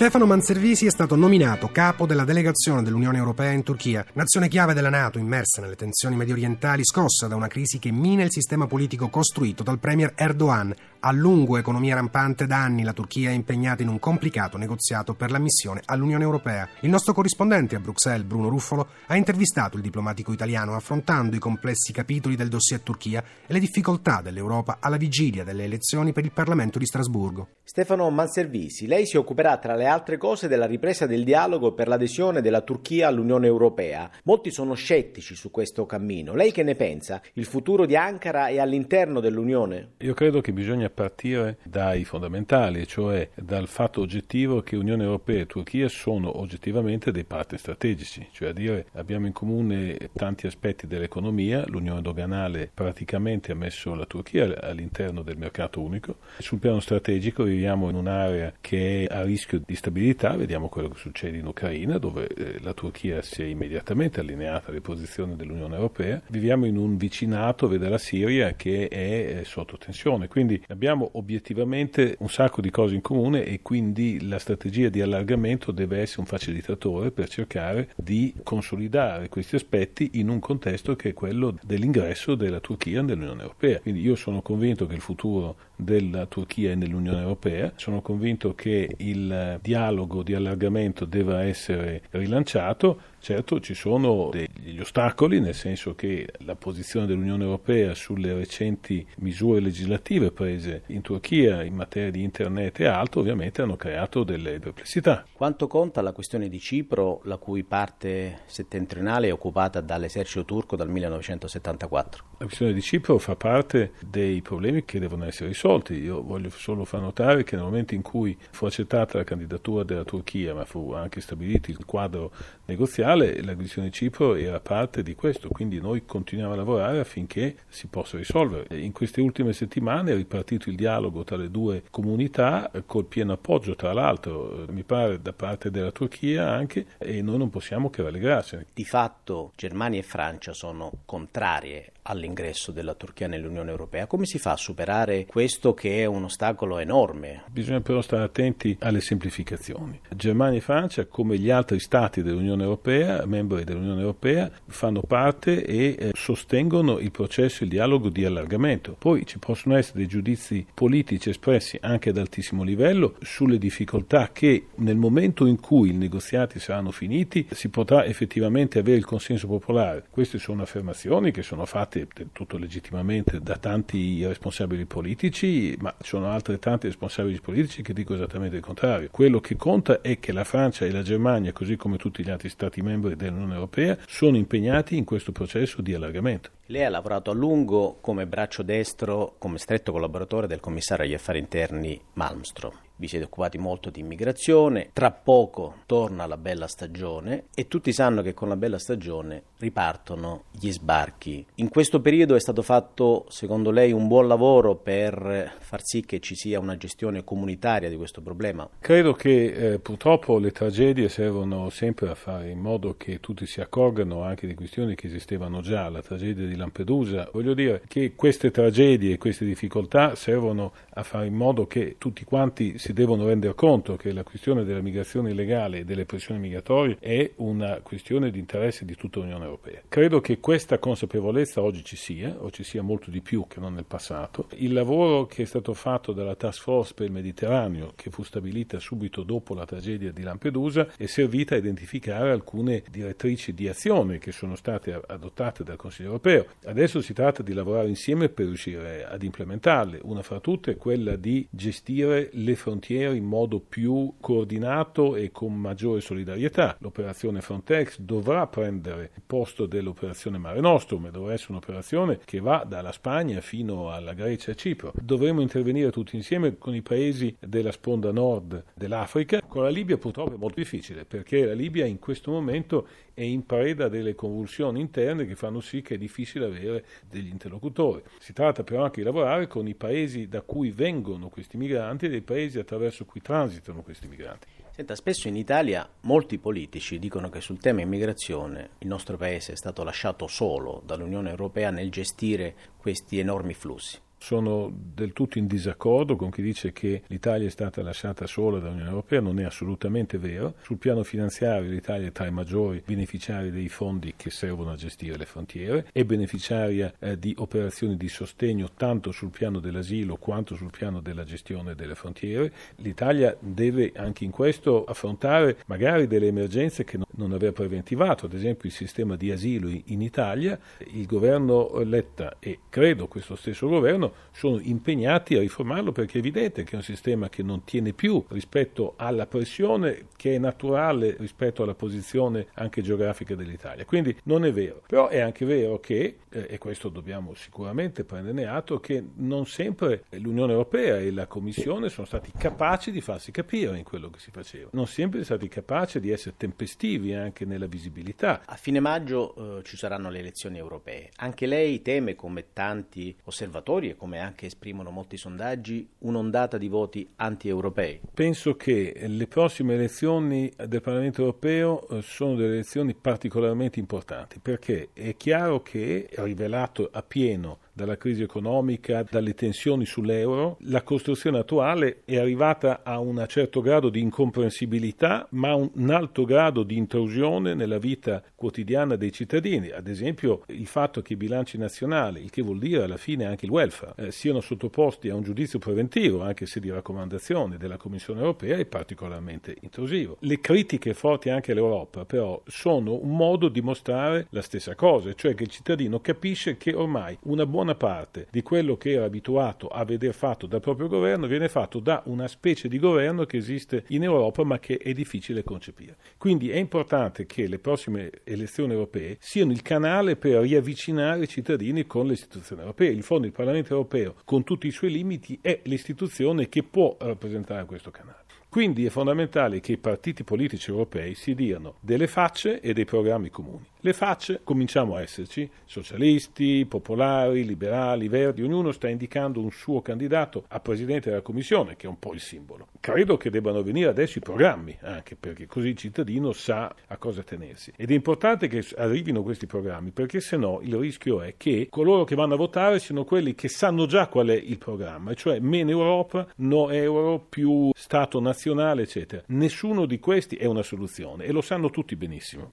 Stefano Manservisi è stato nominato capo della delegazione dell'Unione Europea in Turchia, nazione chiave della Nato immersa nelle tensioni mediorientali, scossa da una crisi che mina il sistema politico costruito dal premier Erdogan. A lungo economia rampante da anni, la Turchia è impegnata in un complicato negoziato per l'ammissione all'Unione Europea. Il nostro corrispondente a Bruxelles, Bruno Ruffolo, ha intervistato il diplomatico italiano affrontando i complessi capitoli del dossier Turchia e le difficoltà dell'Europa alla vigilia delle elezioni per il Parlamento di Strasburgo. Stefano Manservisi, lei si occuperà tra le altre cose della ripresa del dialogo per l'adesione della Turchia all'Unione Europea. Molti sono scettici su questo cammino. Lei che ne pensa? Il futuro di Ankara è all'interno dell'Unione? Io credo che bisogna partire dai fondamentali, cioè dal fatto oggettivo che Unione Europea e Turchia sono oggettivamente dei partner strategici, cioè a dire abbiamo in comune tanti aspetti dell'economia, l'unione doganale praticamente ha messo la Turchia all'interno del mercato unico, sul piano strategico viviamo in un'area che è a rischio di stabilità, vediamo quello che succede in Ucraina dove eh, la Turchia si è immediatamente allineata alle posizioni dell'Unione Europea, viviamo in un vicinato, vede la Siria che è eh, sotto tensione, quindi abbiamo obiettivamente un sacco di cose in comune e quindi la strategia di allargamento deve essere un facilitatore per cercare di consolidare questi aspetti in un contesto che è quello dell'ingresso della Turchia nell'Unione Europea. Quindi io sono convinto che il futuro della Turchia è nell'Unione Europea, sono convinto che il dialogo di allargamento debba essere rilanciato, Certo ci sono degli ostacoli, nel senso che la posizione dell'Unione Europea sulle recenti misure legislative prese in Turchia in materia di internet e altro ovviamente hanno creato delle perplessità. Quanto conta la questione di Cipro, la cui parte settentrionale è occupata dall'esercito turco dal 1974? La questione di Cipro fa parte dei problemi che devono essere risolti. Io voglio solo far notare che nel momento in cui fu accettata la candidatura della Turchia, ma fu anche stabilito il quadro negoziale, mondiale la questione Cipro era parte di questo, quindi noi continuiamo a lavorare affinché si possa risolvere. In queste ultime settimane è ripartito il dialogo tra le due comunità col pieno appoggio tra l'altro, mi pare da parte della Turchia anche e noi non possiamo che rallegrarcene. Di fatto Germania e Francia sono contrarie all'ingresso della Turchia nell'Unione Europea. Come si fa a superare questo che è un ostacolo enorme? Bisogna però stare attenti alle semplificazioni. Germania e Francia, come gli altri stati dell'Unione Europea, membri dell'Unione Europea, fanno parte e eh, sostengono il processo, il dialogo di allargamento. Poi ci possono essere dei giudizi politici espressi anche ad altissimo livello sulle difficoltà che nel momento in cui i negoziati saranno finiti si potrà effettivamente avere il consenso popolare. Queste sono affermazioni che sono fatte del tutto legittimamente da tanti responsabili politici, ma ci sono altrettanti responsabili politici che dicono esattamente il contrario. Quello che conta è che la Francia e la Germania, così come tutti gli altri Stati membri dell'Unione Europea, sono impegnati in questo processo di allargamento. Lei ha lavorato a lungo come braccio destro, come stretto collaboratore del commissario agli affari interni Malmström vi siete occupati molto di immigrazione, tra poco torna la bella stagione e tutti sanno che con la bella stagione ripartono gli sbarchi. In questo periodo è stato fatto, secondo lei, un buon lavoro per far sì che ci sia una gestione comunitaria di questo problema? Credo che eh, purtroppo le tragedie servono sempre a fare in modo che tutti si accorgano anche di questioni che esistevano già, la tragedia di Lampedusa. Voglio dire che queste tragedie queste difficoltà servono a fare in modo che tutti quanti si si devono rendere conto che la questione della migrazione illegale e delle pressioni migratorie è una questione di interesse di tutta l'Unione Europea. Credo che questa consapevolezza oggi ci sia, o ci sia molto di più che non nel passato. Il lavoro che è stato fatto dalla Task Force per il Mediterraneo, che fu stabilita subito dopo la tragedia di Lampedusa, è servita a identificare alcune direttrici di azione che sono state adottate dal Consiglio europeo. Adesso si tratta di lavorare insieme per riuscire ad implementarle. Una fra tutte è quella di gestire le frontiere frontiere in modo più coordinato e con maggiore solidarietà. L'operazione Frontex dovrà prendere il posto dell'operazione Mare Nostrum e dovrà essere un'operazione che va dalla Spagna fino alla Grecia e Cipro. Dovremo intervenire tutti insieme con i paesi della sponda nord dell'Africa. Con la Libia purtroppo è molto difficile perché la Libia in questo momento è in preda delle convulsioni interne che fanno sì che è difficile avere degli interlocutori. Si tratta però anche di lavorare con i paesi da cui vengono questi migranti e dei paesi attraverso cui transitano questi migranti. Senta, spesso in Italia molti politici dicono che sul tema immigrazione il nostro paese è stato lasciato solo dall'Unione Europea nel gestire questi enormi flussi. Sono del tutto in disaccordo con chi dice che l'Italia è stata lasciata sola dall'Unione Europea, non è assolutamente vero. Sul piano finanziario l'Italia è tra i maggiori beneficiari dei fondi che servono a gestire le frontiere, è beneficiaria eh, di operazioni di sostegno tanto sul piano dell'asilo quanto sul piano della gestione delle frontiere. L'Italia deve anche in questo affrontare magari delle emergenze che non aveva preventivato, ad esempio il sistema di asilo in Italia. Il governo Letta e credo questo stesso governo sono impegnati a riformarlo perché è evidente che è un sistema che non tiene più rispetto alla pressione che è naturale rispetto alla posizione anche geografica dell'Italia. Quindi non è vero. Però è anche vero che, eh, e questo dobbiamo sicuramente prenderne atto, che non sempre l'Unione Europea e la Commissione sono stati capaci di farsi capire in quello che si faceva. Non sempre sono stati capaci di essere tempestivi anche nella visibilità. A fine maggio eh, ci saranno le elezioni europee. Anche lei teme, come tanti osservatori e come anche esprimono molti sondaggi, un'ondata di voti anti-europei? Penso che le prossime elezioni del Parlamento europeo eh, sono delle elezioni particolarmente importanti perché è chiaro che è rivelato appieno dalla crisi economica, dalle tensioni sull'euro, la costruzione attuale è arrivata a un certo grado di incomprensibilità, ma un alto grado di intrusione nella vita quotidiana dei cittadini. Ad esempio il fatto che i bilanci nazionali, il che vuol dire alla fine anche il welfare, eh, siano sottoposti a un giudizio preventivo, anche se di raccomandazione della Commissione europea, è particolarmente intrusivo. Le critiche forti anche all'Europa, però, sono un modo di mostrare la stessa cosa, cioè che il cittadino capisce che ormai una buona buona parte di quello che era abituato a veder fatto dal proprio governo viene fatto da una specie di governo che esiste in Europa ma che è difficile concepire. Quindi è importante che le prossime elezioni europee siano il canale per riavvicinare i cittadini con le istituzioni europee. Il fondo del Parlamento europeo, con tutti i suoi limiti, è l'istituzione che può rappresentare questo canale. Quindi è fondamentale che i partiti politici europei si diano delle facce e dei programmi comuni. Le facce cominciamo a esserci, socialisti, popolari, liberali, verdi, ognuno sta indicando un suo candidato a presidente della Commissione, che è un po' il simbolo. Credo che debbano venire adesso i programmi, anche perché così il cittadino sa a cosa tenersi. Ed è importante che arrivino questi programmi, perché se no il rischio è che coloro che vanno a votare siano quelli che sanno già qual è il programma, cioè meno Europa, no euro, più Stato nazionale, eccetera. Nessuno di questi è una soluzione e lo sanno tutti benissimo.